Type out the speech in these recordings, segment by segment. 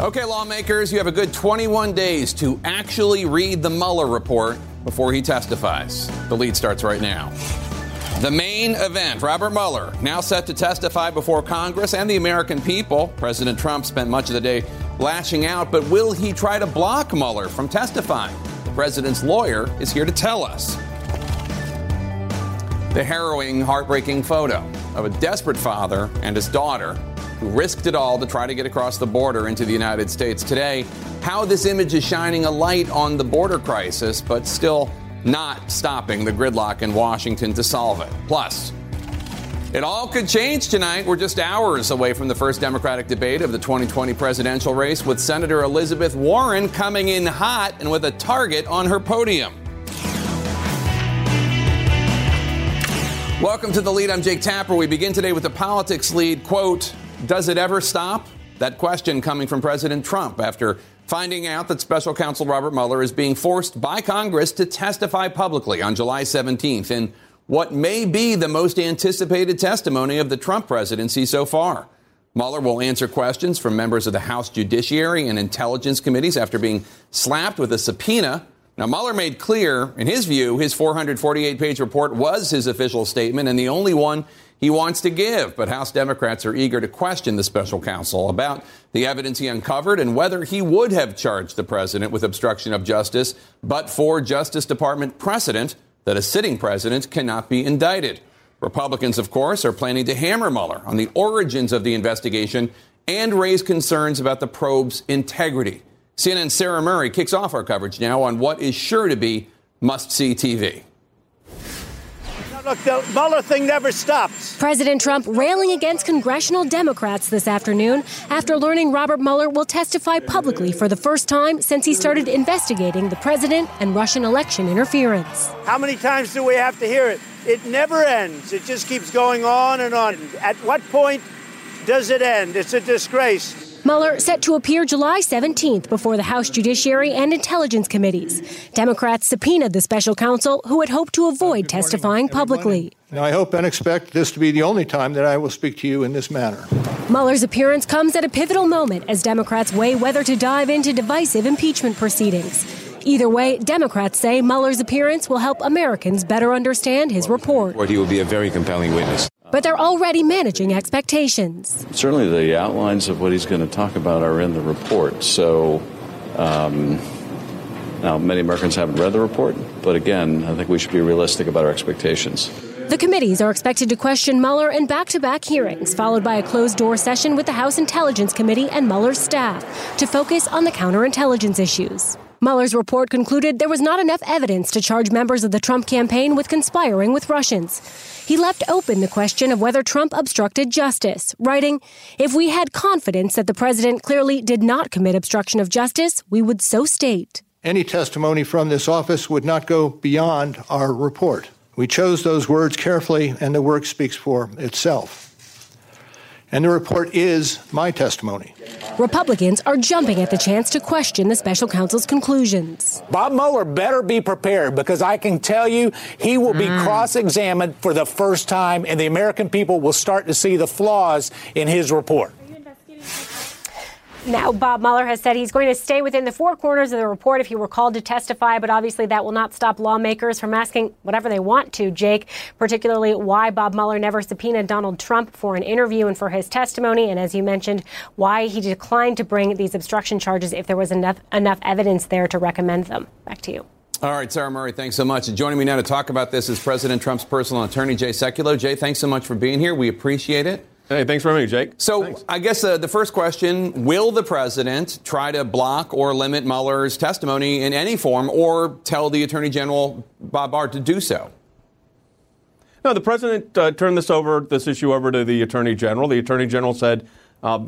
Okay, lawmakers, you have a good 21 days to actually read the Mueller report before he testifies. The lead starts right now. The main event Robert Mueller, now set to testify before Congress and the American people. President Trump spent much of the day lashing out, but will he try to block Mueller from testifying? The president's lawyer is here to tell us. The harrowing, heartbreaking photo of a desperate father and his daughter who risked it all to try to get across the border into the United States today. How this image is shining a light on the border crisis, but still not stopping the gridlock in Washington to solve it. Plus, it all could change tonight. We're just hours away from the first Democratic debate of the 2020 presidential race, with Senator Elizabeth Warren coming in hot and with a target on her podium. Welcome to the lead. I'm Jake Tapper. We begin today with the politics lead. Quote, does it ever stop? That question coming from President Trump after finding out that special counsel Robert Mueller is being forced by Congress to testify publicly on July 17th in what may be the most anticipated testimony of the Trump presidency so far. Mueller will answer questions from members of the House Judiciary and Intelligence Committees after being slapped with a subpoena. Now, Mueller made clear, in his view, his 448 page report was his official statement and the only one he wants to give, but House Democrats are eager to question the special counsel about the evidence he uncovered and whether he would have charged the president with obstruction of justice, but for Justice Department precedent that a sitting president cannot be indicted. Republicans, of course, are planning to hammer Mueller on the origins of the investigation and raise concerns about the probe's integrity. CNN's Sarah Murray kicks off our coverage now on what is sure to be must see TV. Look, the Mueller thing never stops. President Trump railing against congressional Democrats this afternoon after learning Robert Mueller will testify publicly for the first time since he started investigating the president and Russian election interference. How many times do we have to hear it? It never ends. It just keeps going on and on. At what point does it end? It's a disgrace. Mueller set to appear July 17th before the House Judiciary and Intelligence Committees. Democrats subpoenaed the special counsel who had hoped to avoid testifying publicly. Now, I hope and expect this to be the only time that I will speak to you in this manner. Mueller's appearance comes at a pivotal moment as Democrats weigh whether to dive into divisive impeachment proceedings. Either way, Democrats say Mueller's appearance will help Americans better understand his report. Or he will be a very compelling witness but they're already managing expectations. Certainly, the outlines of what he's going to talk about are in the report. So, um, now many Americans haven't read the report, but again, I think we should be realistic about our expectations. The committees are expected to question Mueller in back to back hearings, followed by a closed door session with the House Intelligence Committee and Mueller's staff to focus on the counterintelligence issues. Mueller's report concluded there was not enough evidence to charge members of the Trump campaign with conspiring with Russians. He left open the question of whether Trump obstructed justice, writing, If we had confidence that the president clearly did not commit obstruction of justice, we would so state. Any testimony from this office would not go beyond our report. We chose those words carefully, and the work speaks for itself and the report is my testimony. Republicans are jumping at the chance to question the special counsel's conclusions. Bob Mueller better be prepared because I can tell you he will be mm. cross examined for the first time, and the American people will start to see the flaws in his report. Now, Bob Mueller has said he's going to stay within the four corners of the report if he were called to testify, but obviously that will not stop lawmakers from asking whatever they want to, Jake, particularly why Bob Mueller never subpoenaed Donald Trump for an interview and for his testimony, and as you mentioned, why he declined to bring these obstruction charges if there was enough, enough evidence there to recommend them. Back to you. All right, Sarah Murray, thanks so much. And joining me now to talk about this is President Trump's personal attorney, Jay Sekulow. Jay, thanks so much for being here. We appreciate it. Hey, thanks for having me, Jake. So, thanks. I guess uh, the first question will the president try to block or limit Mueller's testimony in any form or tell the Attorney General, Bob Barr, to do so? No, the president uh, turned this over, this issue over to the Attorney General. The Attorney General said, uh,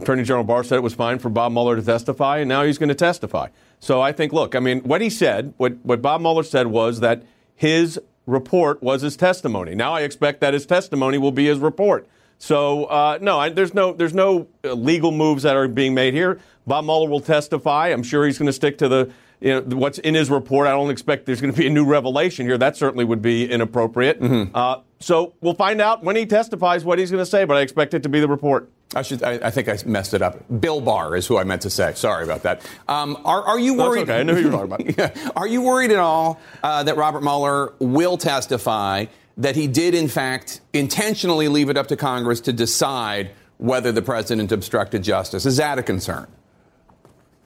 Attorney General Barr said it was fine for Bob Mueller to testify, and now he's going to testify. So I think, look, I mean, what he said, what, what Bob Mueller said was that his report was his testimony. Now I expect that his testimony will be his report. So uh, no, I, there's no there's no uh, legal moves that are being made here. Bob Mueller will testify. I'm sure he's going to stick to the you know, what's in his report. I don't expect there's going to be a new revelation here. That certainly would be inappropriate. Mm-hmm. Uh, so we'll find out when he testifies what he's going to say, but I expect it to be the report. I should. I, I, think I messed it up. Bill Barr is who I meant to say. Sorry about that. Um, are, are, you worried? That's okay. I know who you're talking about. yeah. Are you worried at all uh, that Robert Mueller will testify that he did, in fact, intentionally leave it up to Congress to decide whether the president obstructed justice? Is that a concern?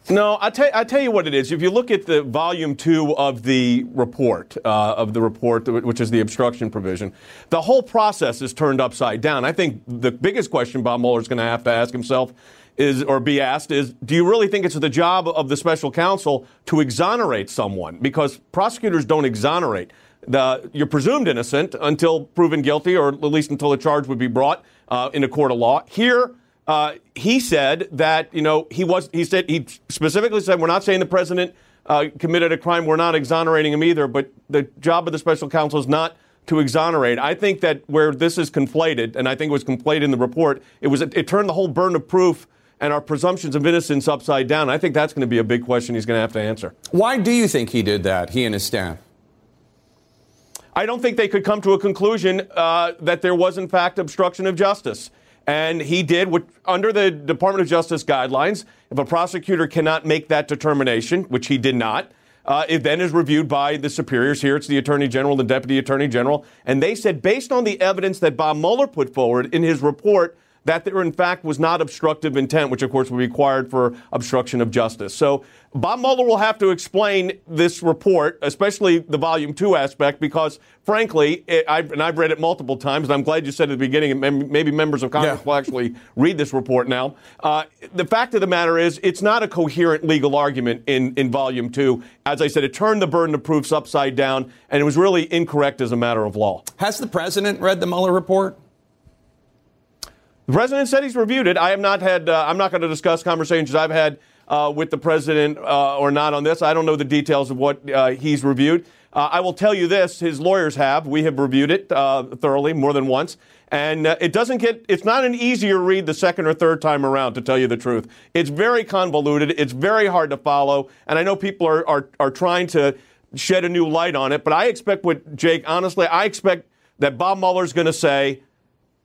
No, I tell, I tell you what it is. If you look at the volume two of the report, uh, of the report, which is the obstruction provision, the whole process is turned upside down. I think the biggest question Bob Mueller is going to have to ask himself is, or be asked is, do you really think it's the job of the special counsel to exonerate someone? Because prosecutors don't exonerate. The, you're presumed innocent until proven guilty, or at least until a charge would be brought uh, in a court of law. Here, uh, he said that you know he was he said he specifically said we're not saying the president uh, committed a crime. We're not exonerating him either but the job of the special counsel is not to exonerate. I think that where this is conflated and i think it was conflated in the report it was it, it turned the whole burden of proof and our presumptions of innocence upside down. I think that's going to be a big question he's going to have to answer. Why do you think he did that he and his staff I don't think they could come to a conclusion uh, that there was, in fact, obstruction of justice. And he did, what, under the Department of Justice guidelines, if a prosecutor cannot make that determination, which he did not, uh, it then is reviewed by the superiors here. It's the Attorney General, the Deputy Attorney General. And they said, based on the evidence that Bob Mueller put forward in his report, that there in fact was not obstructive intent, which of course would be required for obstruction of justice. So Bob Mueller will have to explain this report, especially the volume two aspect, because frankly, it, I've, and I've read it multiple times, and I'm glad you said at the beginning, maybe members of Congress yeah. will actually read this report now. Uh, the fact of the matter is, it's not a coherent legal argument in, in volume two. As I said, it turned the burden of proofs upside down, and it was really incorrect as a matter of law. Has the president read the Mueller report? The president said he's reviewed it. I have not had. Uh, I'm not going to discuss conversations I've had uh, with the president uh, or not on this. I don't know the details of what uh, he's reviewed. Uh, I will tell you this: his lawyers have. We have reviewed it uh, thoroughly more than once, and it doesn't get. It's not an easier read the second or third time around. To tell you the truth, it's very convoluted. It's very hard to follow, and I know people are are, are trying to shed a new light on it. But I expect what Jake. Honestly, I expect that Bob Mueller's going to say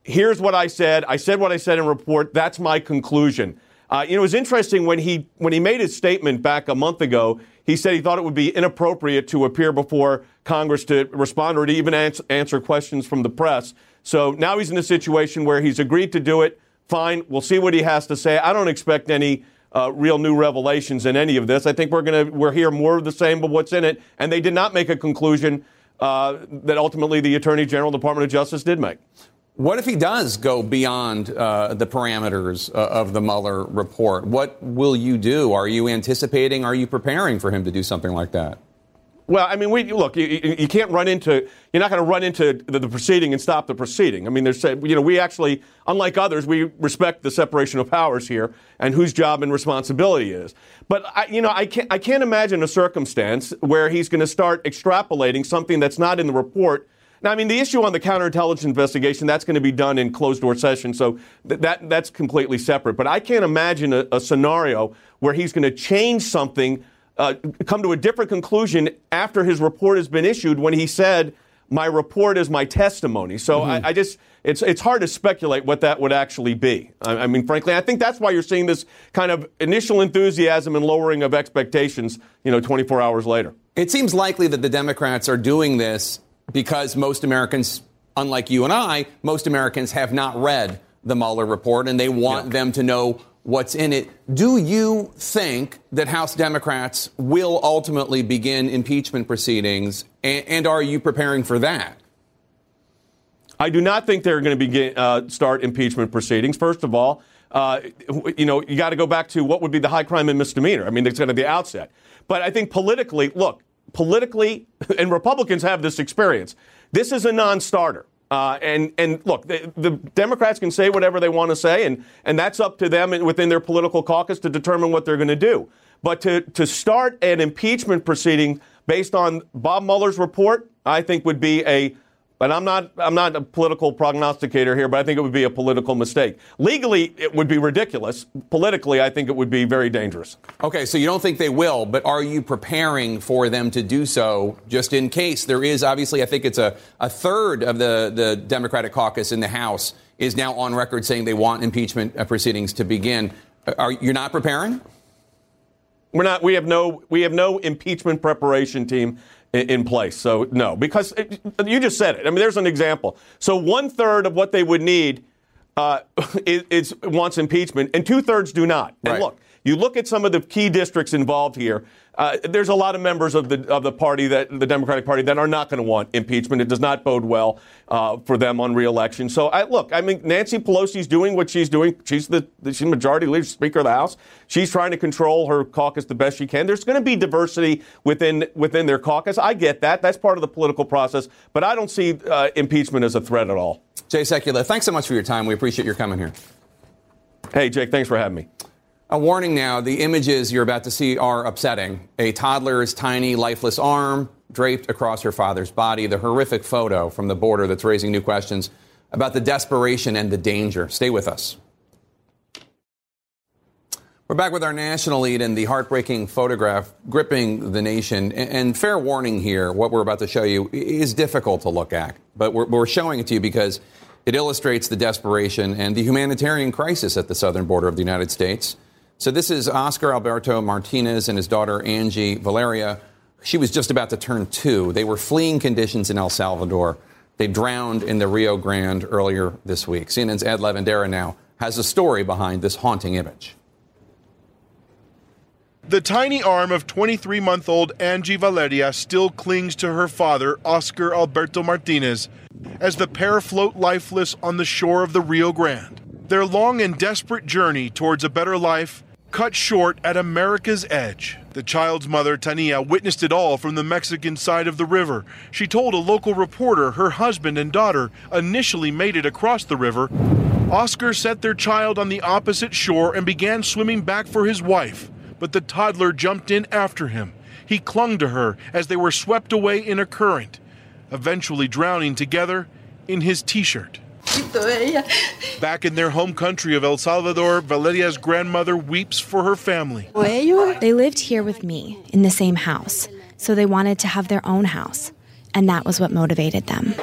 here's what I said. I said what I said in report. That's my conclusion. Uh, you know, it was interesting when he when he made his statement back a month ago. He said he thought it would be inappropriate to appear before Congress to respond or to even answer, answer questions from the press. So now he's in a situation where he's agreed to do it. Fine, we'll see what he has to say. I don't expect any uh, real new revelations in any of this. I think we're going to we're hear more of the same of what's in it. And they did not make a conclusion uh, that ultimately the Attorney General, Department of Justice, did make. What if he does go beyond uh, the parameters uh, of the Mueller report? What will you do? Are you anticipating, are you preparing for him to do something like that? Well, I mean, we, look, you, you can't run into, you're not going to run into the, the, proceeding and stop the proceeding. I mean, there's, you know, we actually, unlike others, we respect the separation of powers here and whose job and responsibility is. But, I, you know, I can't, I can't imagine a circumstance where he's going to start extrapolating something that's not in the report now, I mean, the issue on the counterintelligence investigation, that's going to be done in closed door session, so th- that, that's completely separate. But I can't imagine a, a scenario where he's going to change something, uh, come to a different conclusion after his report has been issued when he said, my report is my testimony. So mm-hmm. I, I, just, it's, it's hard to speculate what that would actually be. I, I, mean, frankly, I think that's why you're seeing this kind of initial enthusiasm and lowering of expectations, you know, 24 hours later. It seems likely that the Democrats are doing this because most Americans, unlike you and I, most Americans have not read the Mueller report and they want yeah. them to know what's in it. Do you think that House Democrats will ultimately begin impeachment proceedings, and, and are you preparing for that? I do not think they're going to begin uh, start impeachment proceedings. First of all, uh, you know, you got to go back to what would be the high crime and misdemeanor. I mean, it's going to be the outset. But I think politically, look, politically, and Republicans have this experience. This is a non-starter. Uh, and and look, the, the, Democrats can say whatever they want to say, and and that's up to them within their political caucus to determine what they're going to do. But to to start an impeachment proceeding based on Bob Mueller's report, I think would be a But I'm not I'm not a political prognosticator here, but I think it would be a political mistake. Legally, it would be ridiculous. Politically, I think it would be very dangerous. Okay, so you don't think they will, but are you preparing for them to do so just in case there is obviously I think it's a, a third of the, the Democratic caucus in the House is now on record saying they want impeachment uh, proceedings to begin. Are you not preparing? We're not. We have no. We have no impeachment preparation team in, place. So no, because it, you just said it. I mean, there's an example. So one third of what they would need uh, is, is, wants impeachment, and two thirds do not. And right. look, you look at some of the key districts involved here. Uh, there's a lot of members of the of the party that the Democratic Party that are not going to want impeachment. It does not bode well uh, for them on reelection. So I look, I mean, Nancy Pelosi's doing what she's doing. She's the she's majority leader, Speaker of the House. She's trying to control her caucus the best she can. There's going to be diversity within within their caucus. I get that. That's part of the political process. But I don't see uh, impeachment as a threat at all. Jay Sekulow, thanks so much for your time. We appreciate your coming here. Hey, Jake, thanks for having me. A warning now the images you're about to see are upsetting. A toddler's tiny, lifeless arm draped across her father's body, the horrific photo from the border that's raising new questions about the desperation and the danger. Stay with us. We're back with our national lead and the heartbreaking photograph gripping the nation. And fair warning here, what we're about to show you is difficult to look at, but we're, we're showing it to you because it illustrates the desperation and the humanitarian crisis at the southern border of the United States. So this is Oscar Alberto Martinez and his daughter Angie Valeria. She was just about to turn two. They were fleeing conditions in El Salvador. They drowned in the Rio Grande earlier this week. CNN's Ed Lavandera now has a story behind this haunting image. The tiny arm of 23 month old Angie Valeria still clings to her father, Oscar Alberto Martinez, as the pair float lifeless on the shore of the Rio Grande. Their long and desperate journey towards a better life cut short at America's edge. The child's mother, Tania, witnessed it all from the Mexican side of the river. She told a local reporter her husband and daughter initially made it across the river. Oscar set their child on the opposite shore and began swimming back for his wife, but the toddler jumped in after him. He clung to her as they were swept away in a current, eventually drowning together in his t shirt. Eh? Back in their home country of El Salvador, Valeria's grandmother weeps for her family. They lived here with me in the same house, so they wanted to have their own house, and that was what motivated them.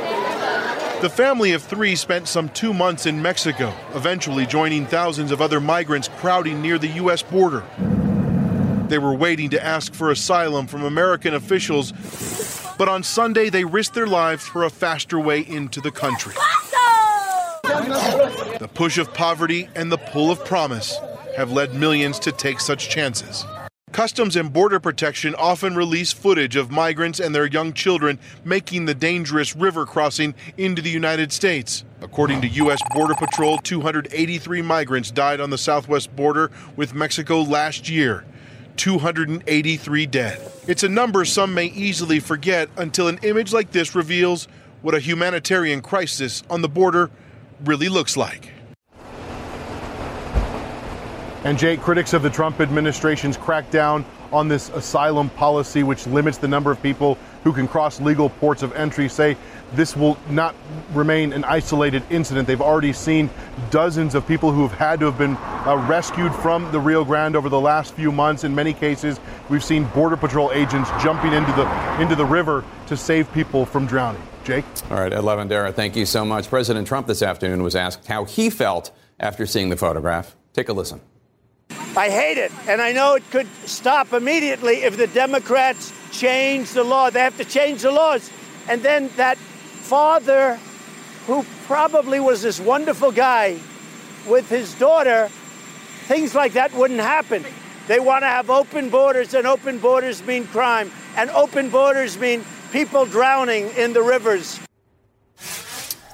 The family of three spent some two months in Mexico, eventually joining thousands of other migrants crowding near the U.S. border. They were waiting to ask for asylum from American officials, but on Sunday they risked their lives for a faster way into the country. The push of poverty and the pull of promise have led millions to take such chances. Customs and Border Protection often release footage of migrants and their young children making the dangerous river crossing into the United States. According to U.S. Border Patrol, 283 migrants died on the southwest border with Mexico last year. 283 dead. It's a number some may easily forget until an image like this reveals what a humanitarian crisis on the border really looks like. And Jake, critics of the Trump administration's crackdown on this asylum policy, which limits the number of people who can cross legal ports of entry, say this will not remain an isolated incident. They've already seen dozens of people who have had to have been uh, rescued from the Rio Grande over the last few months. In many cases, we've seen Border Patrol agents jumping into the into the river to save people from drowning. Jake? All right, Ed Lavandera, thank you so much. President Trump this afternoon was asked how he felt after seeing the photograph. Take a listen. I hate it, and I know it could stop immediately if the Democrats change the law. They have to change the laws. And then that father, who probably was this wonderful guy with his daughter, things like that wouldn't happen. They want to have open borders, and open borders mean crime, and open borders mean people drowning in the rivers.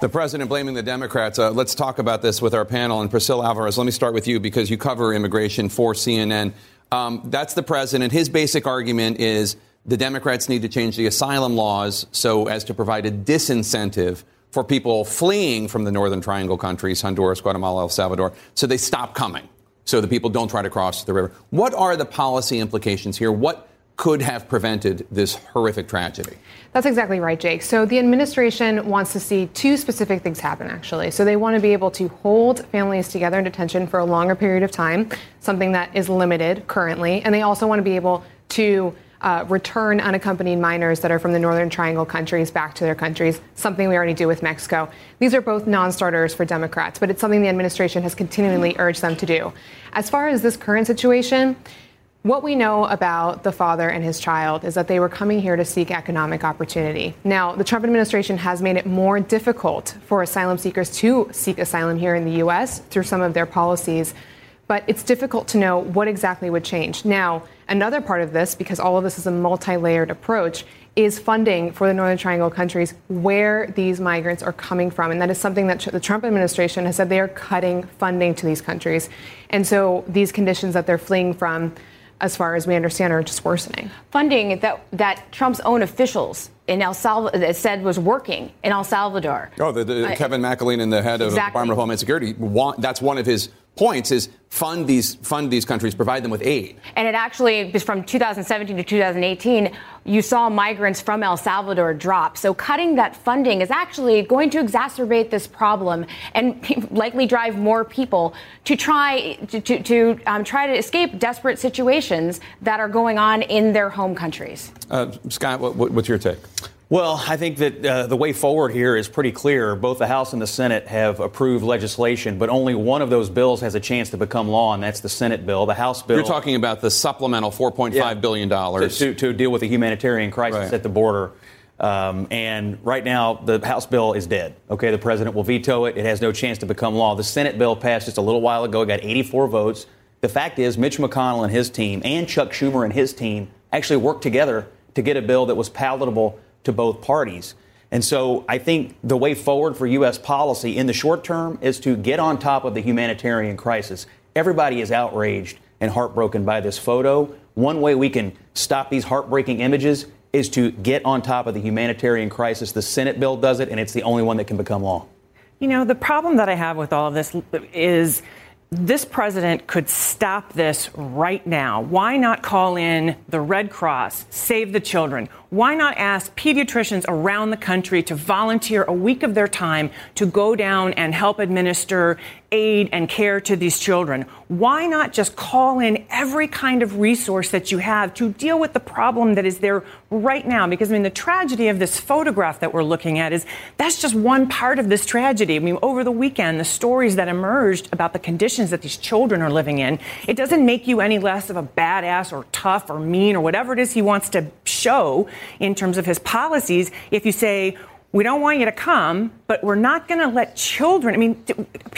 The president blaming the Democrats. Uh, let's talk about this with our panel. And Priscilla Alvarez, let me start with you because you cover immigration for CNN. Um, that's the president. His basic argument is the Democrats need to change the asylum laws so as to provide a disincentive for people fleeing from the Northern Triangle countries, Honduras, Guatemala, El Salvador, so they stop coming, so the people don't try to cross the river. What are the policy implications here? What could have prevented this horrific tragedy. That's exactly right, Jake. So the administration wants to see two specific things happen, actually. So they want to be able to hold families together in detention for a longer period of time, something that is limited currently. And they also want to be able to uh, return unaccompanied minors that are from the Northern Triangle countries back to their countries, something we already do with Mexico. These are both non starters for Democrats, but it's something the administration has continually urged them to do. As far as this current situation, what we know about the father and his child is that they were coming here to seek economic opportunity. Now, the Trump administration has made it more difficult for asylum seekers to seek asylum here in the U.S. through some of their policies, but it's difficult to know what exactly would change. Now, another part of this, because all of this is a multi layered approach, is funding for the Northern Triangle countries where these migrants are coming from. And that is something that the Trump administration has said they are cutting funding to these countries. And so these conditions that they're fleeing from, as far as we understand, are just worsening. Funding that that Trump's own officials in El Salvador said was working in El Salvador. Oh, the, the uh, Kevin McAleenan, the head of exactly. the Department of Homeland Security, want, that's one of his points is fund these fund these countries, provide them with aid. And it actually from 2017 to 2018, you saw migrants from El Salvador drop. So cutting that funding is actually going to exacerbate this problem and likely drive more people to try to to, to um, try to escape desperate situations that are going on in their home countries. Uh, Scott, what, what's your take? Well, I think that uh, the way forward here is pretty clear. Both the House and the Senate have approved legislation, but only one of those bills has a chance to become law, and that's the Senate bill. The House bill. You're talking about the supplemental $4.5 yeah, billion dollars to, to, deal with the humanitarian crisis right. at the border. Um, and right now, the House bill is dead. Okay, the president will veto it. It has no chance to become law. The Senate bill passed just a little while ago. It got 84 votes. The fact is, Mitch McConnell and his team, and Chuck Schumer and his team, actually worked together to get a bill that was palatable to both parties. And so I think the way forward for U.S. policy in the short term is to get on top of the humanitarian crisis. Everybody is outraged and heartbroken by this photo. One way we can stop these heartbreaking images is to get on top of the humanitarian crisis. The Senate bill does it, and it's the only one that can become law. You know, the problem that I have with all of this is this president could stop this right now. Why not call in the Red Cross, Save the Children? Why not ask pediatricians around the country to volunteer a week of their time to go down and help administer aid and care to these children? Why not just call in every kind of resource that you have to deal with the problem that is there right now? Because, I mean, the tragedy of this photograph that we're looking at is that's just one part of this tragedy. I mean, over the weekend, the stories that emerged about the conditions that these children are living in, it doesn't make you any less of a badass or tough or mean or whatever it is he wants to show in terms of his policies if you say, we don't want you to come, but we're not going to let children. I mean,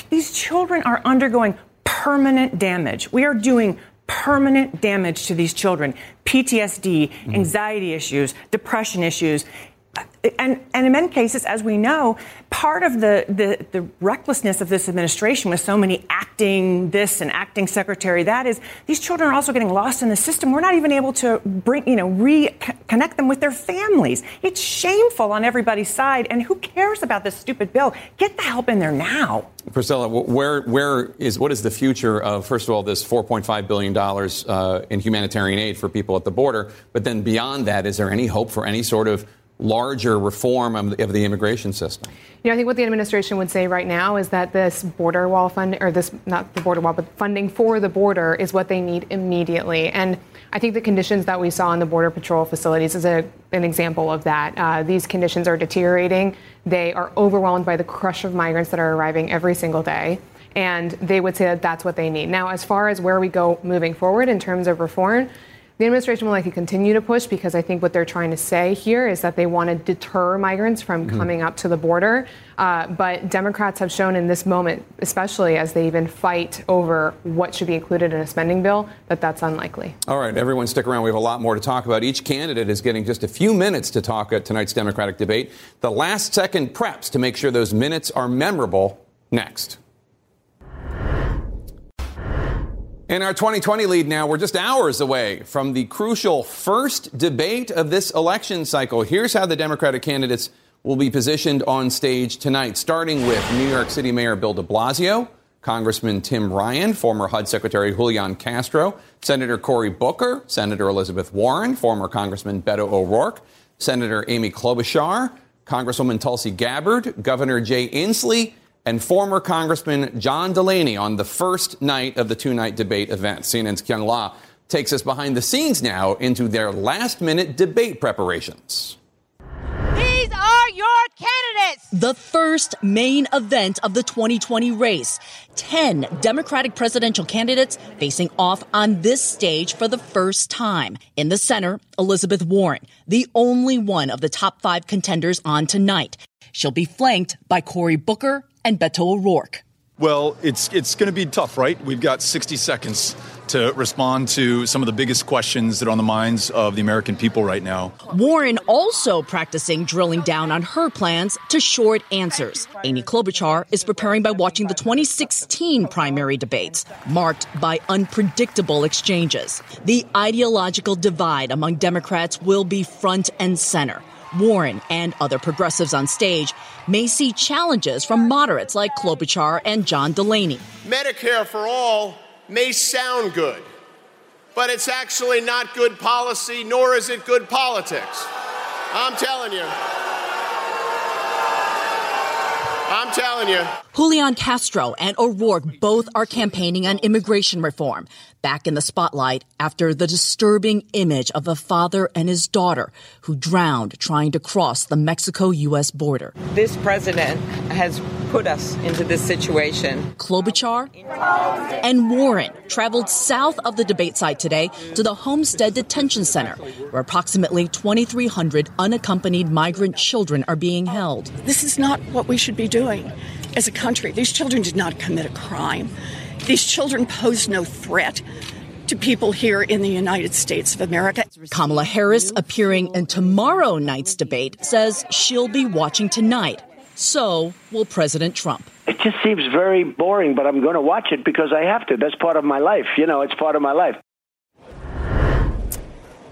these children are undergoing permanent damage. We are doing permanent damage to these children PTSD, mm-hmm. anxiety issues, depression issues and, and in many cases, as we know, part of the, the, the, recklessness of this administration with so many acting this and acting secretary that is these children are also getting lost in the system. We're not even able to bring, you know, reconnect them with their families. It's shameful on everybody's side. And who cares about this stupid bill? Get the help in there now. Priscilla, where, where is, what is the future of, first of all, this $4.5 billion uh, in humanitarian aid for people at the border? But then beyond that, is there any hope for any sort of larger reform of the immigration system? You know, I think what the administration would say right now is that this border wall fund, or this, not the border wall, but funding for the border is what they need immediately. And I think the conditions that we saw in the Border Patrol facilities is a, an example of that. Uh, these conditions are deteriorating. They are overwhelmed by the crush of migrants that are arriving every single day. And they would say that that's what they need. Now, as far as where we go moving forward in terms of reform, the administration will likely continue to push because I think what they're trying to say here is that they want to deter migrants from mm-hmm. coming up to the border. Uh, but Democrats have shown in this moment, especially as they even fight over what should be included in a spending bill, that that's unlikely. All right, everyone stick around. We have a lot more to talk about. Each candidate is getting just a few minutes to talk at tonight's Democratic debate. The last second preps to make sure those minutes are memorable next. In our 2020 lead now, we're just hours away from the crucial first debate of this election cycle. Here's how the Democratic candidates will be positioned on stage tonight, starting with New York City Mayor Bill de Blasio Congressman Tim Ryan, former HUD Secretary Julian Castro, Senator Cory Booker, Senator Elizabeth Warren, former Congressman Beto O'Rourke, Senator Amy Klobuchar, Congresswoman Tulsi Gabbard, Governor Jay Inslee, and former Congressman John Delaney on the first night of the two night debate event. CNN's Kyung Lah takes us behind the scenes now into their last minute debate preparations. These are your candidates. The first main event of the 2020 race. 10 Democratic presidential candidates facing off on this stage for the first time. In the center, Elizabeth Warren, the only one of the top five contenders on tonight. She'll be flanked by Cory Booker and Beto O'Rourke. Well, it's it's going to be tough, right? We've got 60 seconds to respond to some of the biggest questions that are on the minds of the American people right now. Warren also practicing drilling down on her plans to short answers. Amy Klobuchar is preparing by watching the 2016 primary debates, marked by unpredictable exchanges. The ideological divide among Democrats will be front and center. Warren and other progressives on stage may see challenges from moderates like Klobuchar and John Delaney. Medicare for all may sound good, but it's actually not good policy, nor is it good politics. I'm telling you. I'm telling you. Julian Castro and O'Rourke both are campaigning on immigration reform, back in the spotlight after the disturbing image of a father and his daughter who drowned trying to cross the Mexico U.S. border. This president has put us into this situation. Klobuchar and Warren traveled south of the debate site today to the Homestead Detention Center, where approximately 2,300 unaccompanied migrant children are being held. This is not what we should be doing as a country. These children did not commit a crime. These children pose no threat to people here in the United States of America. Kamala Harris, appearing in tomorrow night's debate, says she'll be watching tonight. So will President Trump. It just seems very boring, but I'm going to watch it because I have to. That's part of my life. You know, it's part of my life.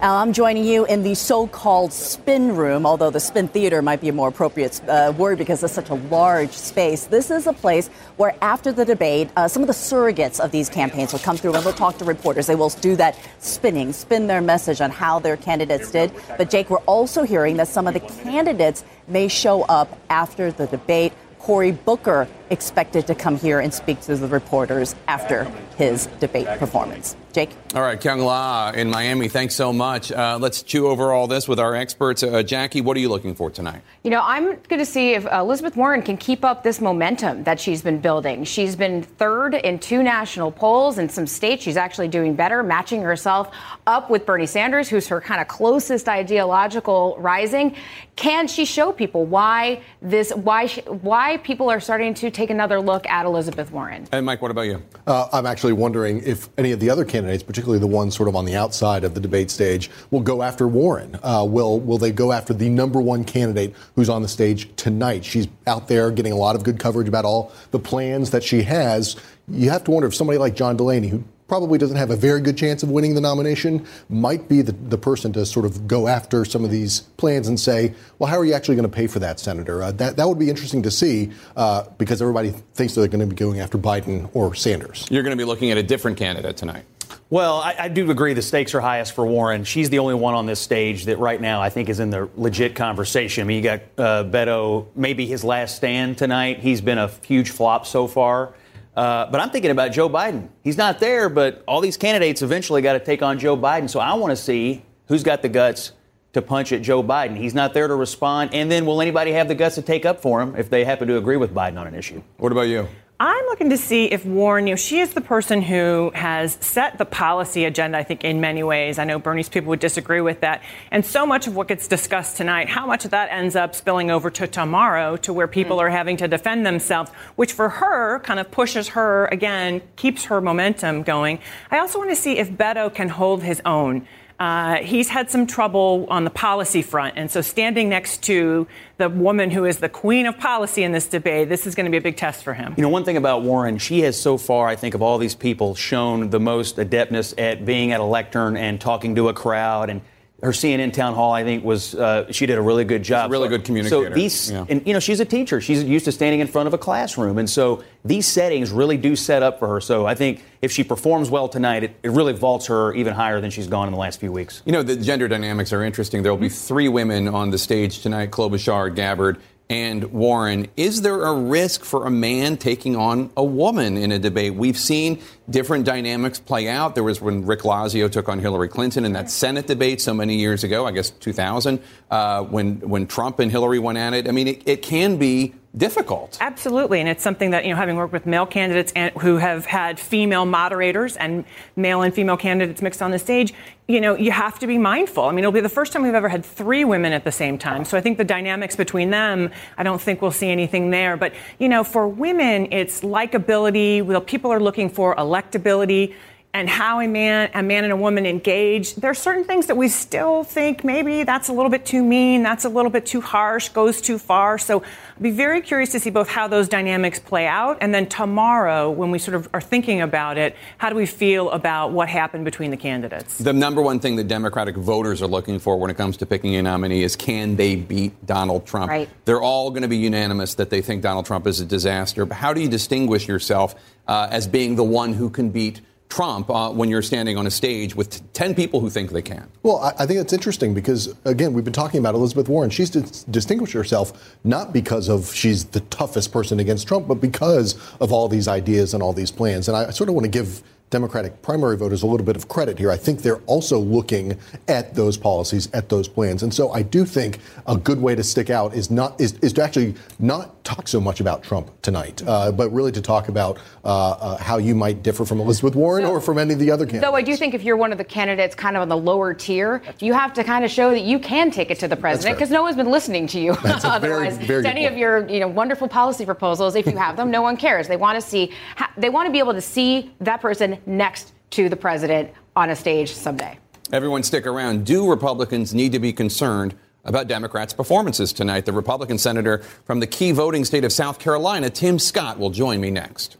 Al, I'm joining you in the so called spin room, although the spin theater might be a more appropriate uh, word because it's such a large space. This is a place where, after the debate, uh, some of the surrogates of these campaigns will come through and they'll talk to reporters. They will do that spinning, spin their message on how their candidates did. But, Jake, we're also hearing that some of the candidates may show up after the debate. Cory Booker expected to come here and speak to the reporters after his debate performance. Jake? All right, Kyung Lah in Miami, thanks so much. Uh, let's chew over all this with our experts. Uh, Jackie, what are you looking for tonight? You know, I'm going to see if Elizabeth Warren can keep up this momentum that she's been building. She's been third in two national polls. In some states, she's actually doing better, matching herself up with Bernie Sanders, who's her kind of closest ideological rising. Can she show people why this, why, why people are starting to take another look at Elizabeth Warren? And Mike, what about you? Uh, I'm actually wondering if any of the other candidates, particularly the ones sort of on the outside of the debate stage, will go after Warren. Uh, will will they go after the number one candidate who's on the stage tonight? She's out there getting a lot of good coverage about all the plans that she has. You have to wonder if somebody like John Delaney, who probably doesn't have a very good chance of winning the nomination, might be the, the person to sort of go after some of these plans and say, well, how are you actually going to pay for that, Senator? Uh, that, that would be interesting to see uh, because everybody thinks they're going to be going after Biden or Sanders. You're going to be looking at a different candidate tonight. Well, I, I, do agree the stakes are highest for Warren. She's the only one on this stage that right now I think is in the legit conversation. I mean, you got uh, Beto, maybe his last stand tonight. He's been a huge flop so far. Uh, but I'm thinking about Joe Biden. He's not there, but all these candidates eventually got to take on Joe Biden. So I want to see who's got the guts to punch at Joe Biden. He's not there to respond. And then will anybody have the guts to take up for him if they happen to agree with Biden on an issue? What about you? I'm looking to see if Warren, you know, she is the person who has set the policy agenda, I think, in many ways. I know Bernie's people would disagree with that. And so much of what gets discussed tonight, how much of that ends up spilling over to tomorrow to where people mm. are having to defend themselves, which for her kind of pushes her, again, keeps her momentum going. I also want to see if Beto can hold his own. Uh, he's had some trouble on the policy front. And so, standing next to the woman who is the queen of policy in this debate, this is going to be a big test for him. You know, one thing about Warren, she has so far, I think, of all these people, shown the most adeptness at being at a lectern and talking to a crowd. And her CNN town hall, I think, was uh, she did a really good job. really good communicator. So these, Yeah. and you know, she's a teacher. She's used to standing in front of a classroom, and so these settings really do set up for her. So I think if she performs well tonight, it, it really vaults her even higher than she's gone in the last few weeks. You know, the gender dynamics are interesting. There will be three women on the stage tonight Klobuchar, Gabbard, and Warren. Is there a risk for a man taking on a woman in a debate? We've seen different dynamics play out. There was when Rick Lazio took on Hillary Clinton in that Senate debate so many years ago, I guess 2000, uh, when, when Trump and Hillary went at it. I mean, it, it can be difficult. Absolutely, and it's something that you know, having worked with male candidates and, who have had female moderators and male and female candidates mixed on the stage, you know, you have to be mindful. I mean, it'll be the first time we've ever had three women at the same time. So I think the dynamics between them, I don't think we'll see anything there. But you know, for women, it's likability. Well, people are looking for electability and how a man, a man and a woman engage. There are certain things that we still think maybe that's a little bit too mean, that's a little bit too harsh, goes too far. So I'd be very curious to see both how those dynamics play out, and then tomorrow, when we sort of are thinking about it, how do we feel about what happened between the candidates? The number one thing that Democratic voters are looking for when it comes to picking a nominee is can they beat Donald Trump? Right. They're all going to be unanimous that they think Donald Trump is a disaster. But how do you distinguish yourself uh, as being the one who can beat Trump uh, when you're standing on a stage with t- 10 people who think they can? Well, I, I think it's interesting because, again, we've been talking about Elizabeth Warren. She's dis- distinguished herself not because of she's the toughest person against Trump, but because of all these ideas and all these plans. And I sort of want to give Democratic primary voters a little bit of credit here. I think they're also looking at those policies, at those plans. And so I do think a good way to stick out is not is, is to actually not talk so much about Trump tonight, uh, but really to talk about uh, uh, how you might differ from Elizabeth Warren or from any of the other candidates. Though I do think if you're one of the candidates kind of on the lower tier, you have to kind of show that you can take it to the president because no one's been listening to you. That's a very, Otherwise, very to any point. of your you know wonderful policy proposals, if you have them, no one cares. They want to see they want to be able to see that person next to the president on a stage someday. Everyone stick around. Do Republicans need to be concerned about Democrats' performances tonight? The Republican senator from the key voting state of South Carolina, Tim Scott, will join me next.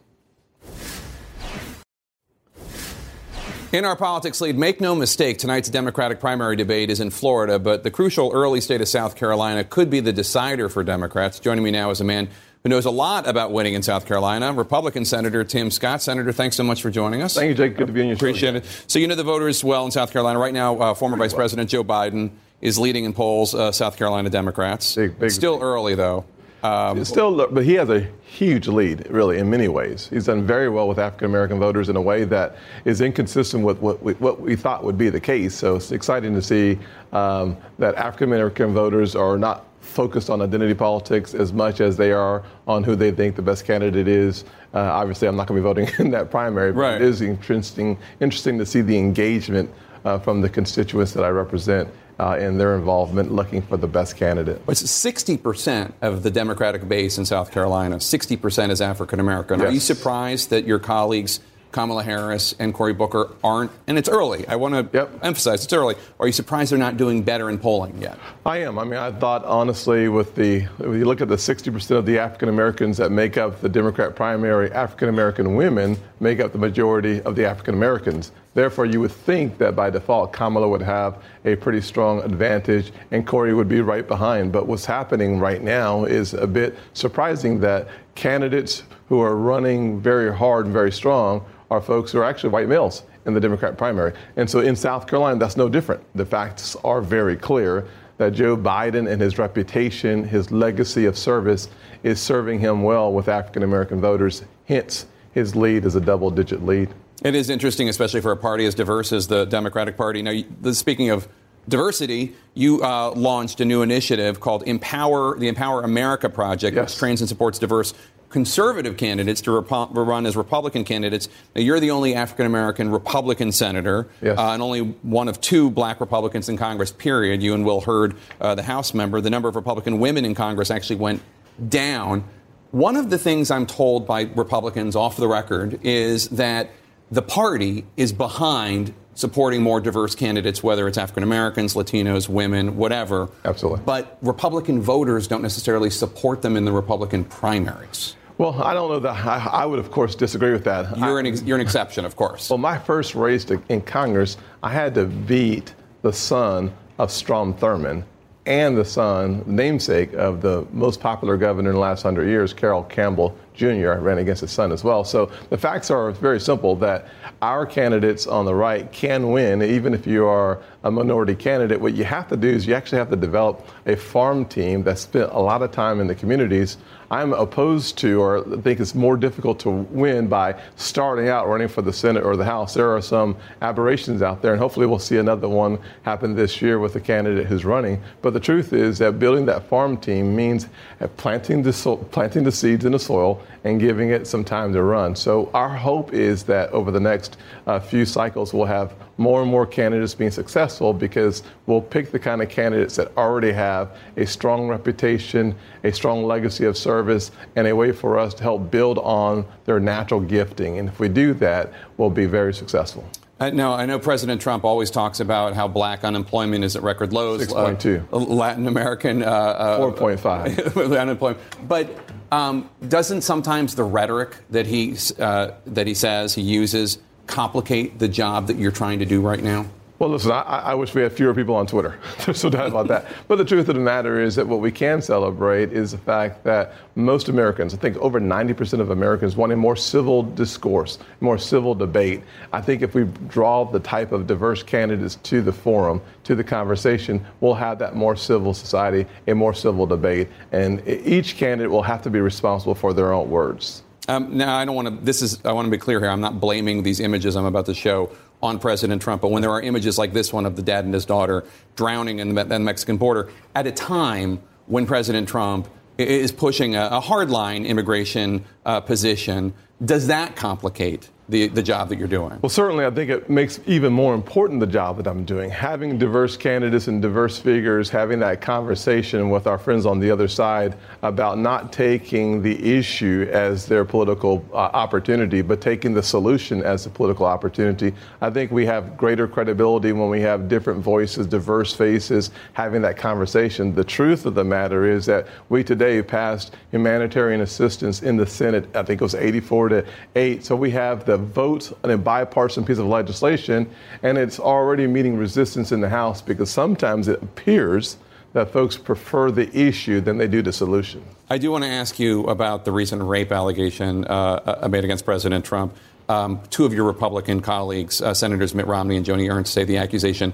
In our politics lead, make no mistake, tonight's Democratic primary debate is in Florida, but the crucial early state of South Carolina could be the decider for Democrats. Joining me now is a man who knows a lot about winning in South Carolina, Republican Senator Tim Scott. Senator, thanks so much for joining us. Thank you, Jake. Good to be on your show. Appreciate it. So you know the voters well in South Carolina. Right now, uh, former Vice President Joe Biden is leading in polls, uh, South Carolina Democrats. Still early, though. Um, still, but he has a huge lead, really, in many ways. He's done very well with African American voters in a way that is inconsistent with what we, what we thought would be the case. So it's exciting to see um, that African American voters are not focused on identity politics as much as they are on who they think the best candidate is. Uh, obviously, I'm not going to be voting in that primary, but it is interesting, interesting to see the engagement uh, from the constituents that I represent uh, in their involvement looking for the best candidate. It's 60% of the Democratic base in South Carolina. 60% is African American. Are you surprised that your colleagues, Kamala Harris and Cory Booker, aren't? And it's early. I want to emphasize it's early. Are you surprised they're not doing better in polling yet? I am. I mean, I thought honestly, with the when you look at the 60% of the African Americans that make up the Democrat primary, African American women make up the majority of the African Americans. Therefore, you would think that by default, Kamala would have a pretty strong advantage, and Cory would be right behind. But what's happening right now is a bit surprising that candidates who are running very hard and very strong are folks who are actually white males in the Democrat primary. And so in South Carolina, that's no different. The facts are very clear that Joe Biden and his reputation, his legacy of service, is serving him well with African American voters. Hence, his lead is a double digit lead. It is interesting, especially for a party as diverse as the Democratic Party. Now, speaking of diversity, you uh, launched a new initiative called Empower, the Empower America Project, which trains and supports diverse conservative candidates to repo- run as Republican candidates. Now, you're the only African American Republican senator, uh, and only one of two black Republicans in Congress, period. You and Will Hurd, uh, the House member. The number of Republican women in Congress actually went down. One of the things I'm told by Republicans off the record is that the party is behind supporting more diverse candidates, whether it's African Americans, Latinos, women, whatever. Absolutely. But Republican voters don't necessarily support them in the Republican primaries. Well, I don't know that. I, I would, of course, disagree with that. You're an, ex- you're an exception, of course. Well, my first race to, in Congress, I had to beat the son of Strom Thurmond and the son, namesake of the most popular governor in the last hundred years, Carroll Campbell Jr., ran against his son as well. So the facts are very simple that our candidates on the right can win, even if you are a minority candidate. What you have to do is you actually have to develop a farm team that spent a lot of time in the communities. I'm opposed to, or think it's more difficult to win by starting out running for the Senate or the House. There are some aberrations out there, and hopefully we'll see another one happen this year with the candidate who's running. But the truth is that building that farm team means planting the, so- planting the seeds in the soil and giving it some time to run. So our hope is that over the next uh, few cycles, we'll have more and more candidates being successful because we'll pick the kind of candidates that already have a strong reputation, a strong legacy of service, and a way for us to help build on their natural gifting. And if we do that, we'll be very successful. Uh, no, I know President Trump always talks about how black unemployment is at record lows. 6.2. Uh, Latin American. Uh, uh, 4.5. unemployment. But um, doesn't sometimes the rhetoric that he, uh, that he says he uses complicate the job that you're trying to do right now? Well, listen, I, I, wish we had fewer people on Twitter. There's no doubt about that. But the truth of the matter is that what we can celebrate is the fact that most Americans, I think over 90% of Americans, want a more civil discourse, more civil debate. I think if we draw the type of diverse candidates to the forum, to the conversation, we'll have that more civil society, a more civil debate. And each candidate will have to be responsible for their own words. Um, now, I don't want to. This is. I want to be clear here. I'm not blaming these images I'm about to show on President Trump. But when there are images like this one of the dad and his daughter drowning in the, the Mexican border at a time when President Trump is pushing a, a hardline immigration uh, position, does that complicate the, the job that you're doing? Well, certainly, I think it makes even more important the job that I'm doing. Having diverse candidates and diverse figures, having that conversation with our friends on the other side about not taking the issue as their political uh, opportunity, but taking the solution as a political opportunity. I think we have greater credibility when we have different voices, diverse faces, having that conversation. The truth of the matter is that we today passed humanitarian assistance in the Senate, I think it was 84 to 8. So we have the vote on a bipartisan piece of legislation, and it's already meeting resistance in the House because sometimes it appears that folks prefer the issue than they do the solution. I do want to ask you about the recent rape allegation uh, uh made against President Trump. Um, two of your Republican colleagues, uh, Senators Mitt Romney and Joni Ernst, say the accusation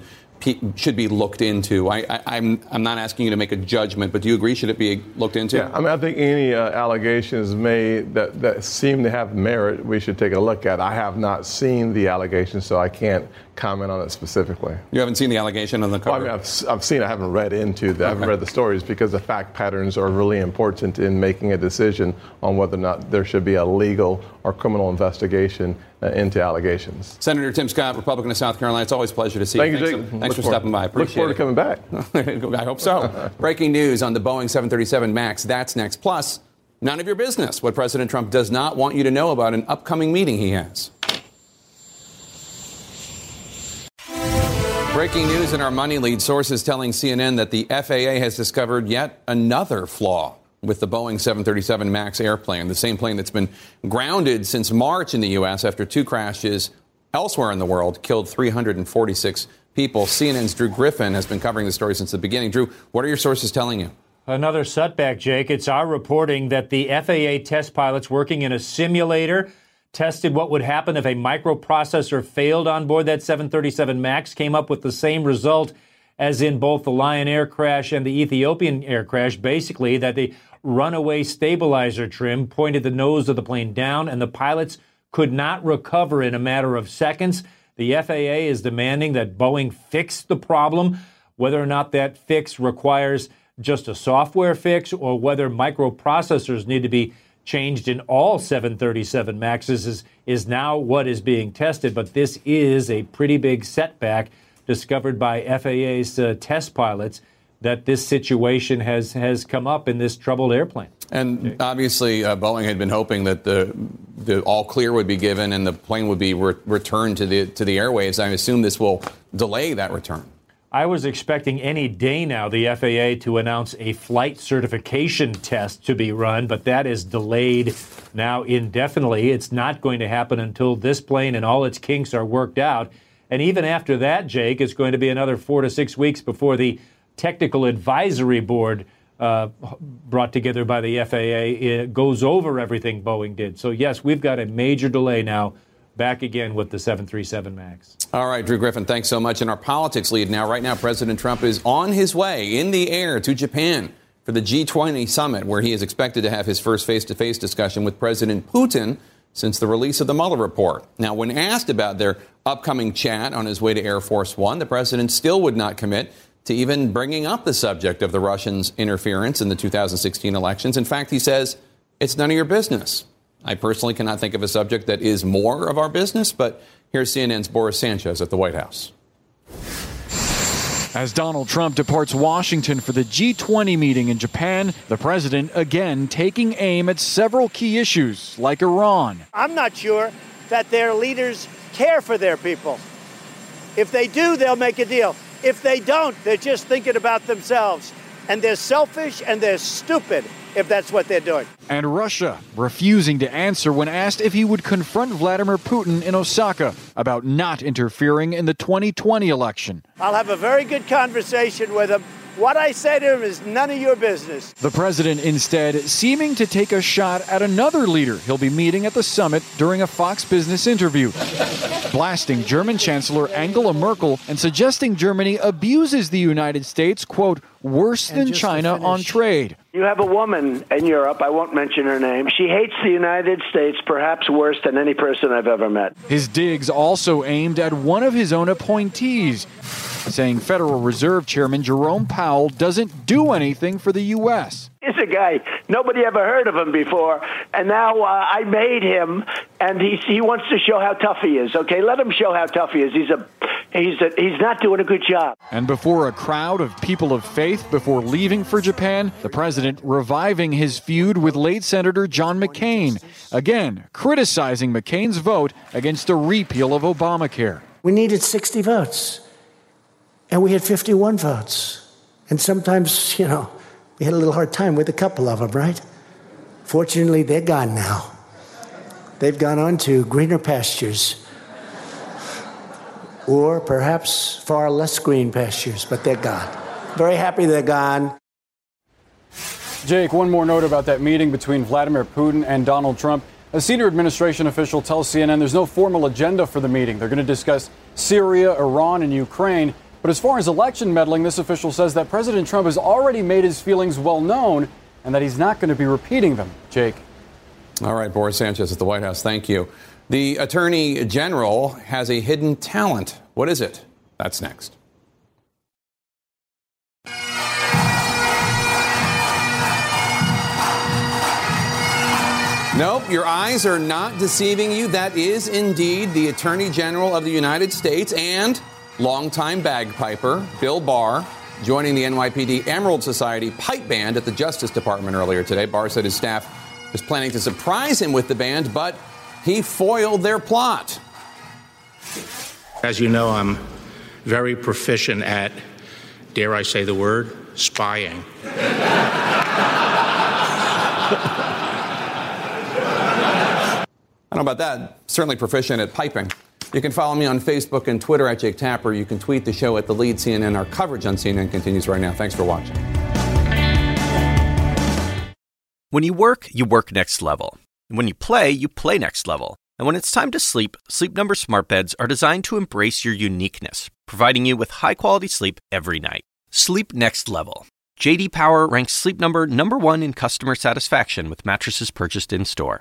should be looked into. I, am I'm, I'm not asking you to make a judgment, but do you agree should it be looked into? Yeah, I mean, I think any uh, allegations made that, that seem to have merit, we should take a look at. I have not seen the allegations, so I can't comment on it specifically. You haven't seen the allegation on the cover? Well, I mean, I've, I've seen. I haven't read into. The, I haven't read the stories because the fact patterns are really important in making a decision on whether or not there should be a legal or criminal investigation uh, into allegations. Senator Tim Scott, Republican of South Carolina. It's always a pleasure to see you. Thank you. thanks, Jake. thanks for forward, stopping by. Appreciate look forward it. to coming back. I hope so. Breaking news on the Boeing 737 MAX. That's next. Plus, none of your business what President Trump does not want you to know about an upcoming meeting he has. Breaking news in our money lead sources telling CNN that the FAA has discovered yet another flaw with the Boeing 737 MAX airplane, the same plane that's been grounded since March in the U.S. after two crashes elsewhere in the world killed 346 people. CNN's Drew Griffin has been covering the story since the beginning. Drew, what are your sources telling you? Another setback, Jake. It's our reporting that the FAA test pilots working in a simulator tested what would happen if a microprocessor failed on board that 737 MAX, came up with the same result as in both the Lion Air crash and the Ethiopian air crash, basically that the runaway stabilizer trim pointed the nose of the plane down, and the pilots could not recover in a matter of seconds. The FAA is demanding that Boeing fix the problem. Whether or not that fix requires just a software fix or whether microprocessors need to be changed in all 737 Maxes is, is now what is being tested. But this is a pretty big setback discovered by FAA's uh, test pilots that this situation has has come up in this troubled airplane. And obviously, uh, Boeing had been hoping that the the all clear would be given and the plane would be re- returned to the to the airwaves. I assume this will delay that return. I was expecting any day now the FAA to announce a flight certification test to be run, but that is delayed now indefinitely. It's not going to happen until this plane and all its kinks are worked out And even after that, Jake, it's going to be another four to six weeks before the technical advisory board uh, brought together by the FAA goes over everything Boeing did. So, yes, we've got a major delay now. Back again with the 737 MAX. All right, Drew Griffin, thanks so much. In our politics lead now, right now, President Trump is on his way in the air to Japan for the G20 summit, where he is expected to have his first face to face discussion with President Putin since the release of the Mueller report. Now, when asked about their upcoming chat on his way to Air Force One, the president still would not commit to even bringing up the subject of the Russians' interference in the 2016 elections. In fact, he says, it's none of your business. I personally cannot think of a subject that is more of our business, but here's CNN's Boris Sanchez at the White House. As Donald Trump departs Washington for the G20 meeting in Japan, the president again taking aim at several key issues like Iran. I'm not sure that their leaders care for their people. If they do, they'll make a deal. If they don't, they're just thinking about themselves. And they're selfish and they're stupid if that's what they're doing. And Russia refusing to answer when asked if he would confront Vladimir Putin in Osaka about not interfering in the 2020 election. I'll have a very good conversation with him what I say to him is none of your business. The president instead seeming to take a shot at another leader he'll be meeting at the summit during a Fox Business interview, blasting German Chancellor Angela Merkel and suggesting Germany abuses the United States, quote, worse than China on trade. You have a woman in Europe, I won't mention her name. She hates the United States perhaps worse than any person I've ever met. His digs also aimed at one of his own appointees, saying Federal Reserve Chairman Jerome Powell doesn't do anything for the U.S. He's a guy nobody ever heard of him before, and now uh, I made him, and he he wants to show how tough he is. Okay, let him show how tough he is. He's a he's a, he's not doing a good job. And before a crowd of people of faith before leaving for Japan, the president reviving his feud with late Senator John McCain, again criticizing McCain's vote against a repeal of Obamacare. We needed 60 votes, and we had 51 votes, and sometimes you know we had a little hard time with a couple of them, right? Fortunately, they're gone now. They've gone on to greener pastures. Or perhaps far less green pastures, but they're gone. Very happy they're gone. Jake, one more note about that meeting between Vladimir Putin and Donald Trump. A senior administration official tells CNN there's no formal agenda for the meeting. They're going to discuss Syria, Iran, and Ukraine. But as far as election meddling, this official says that President Trump has already made his feelings well known and that he's not going to be repeating them. Jake. All right, Boris Sanchez at the White House. Thank you. The Attorney General has a hidden talent. What is it? That's next. Nope, your eyes are not deceiving you. That is indeed the Attorney General of the United States and longtime bagpiper Bill Barr joining the NYPD Emerald Society pipe band at the Justice Department earlier today. Barr said his staff was planning to surprise him with the band, but he foiled their plot. As you know, I'm very proficient at, dare I say the word, spying. I don't know about that. Certainly proficient at piping. You can follow me on Facebook and Twitter at Jake Tapper. You can tweet the show at the lead CNN. Our coverage on CNN continues right now. Thanks for watching. When you work, you work next level. And when you play, you play next level. And when it's time to sleep, Sleep Number smart beds are designed to embrace your uniqueness, providing you with high-quality sleep every night. Sleep next level. JD Power ranks Sleep Number number 1 in customer satisfaction with mattresses purchased in-store.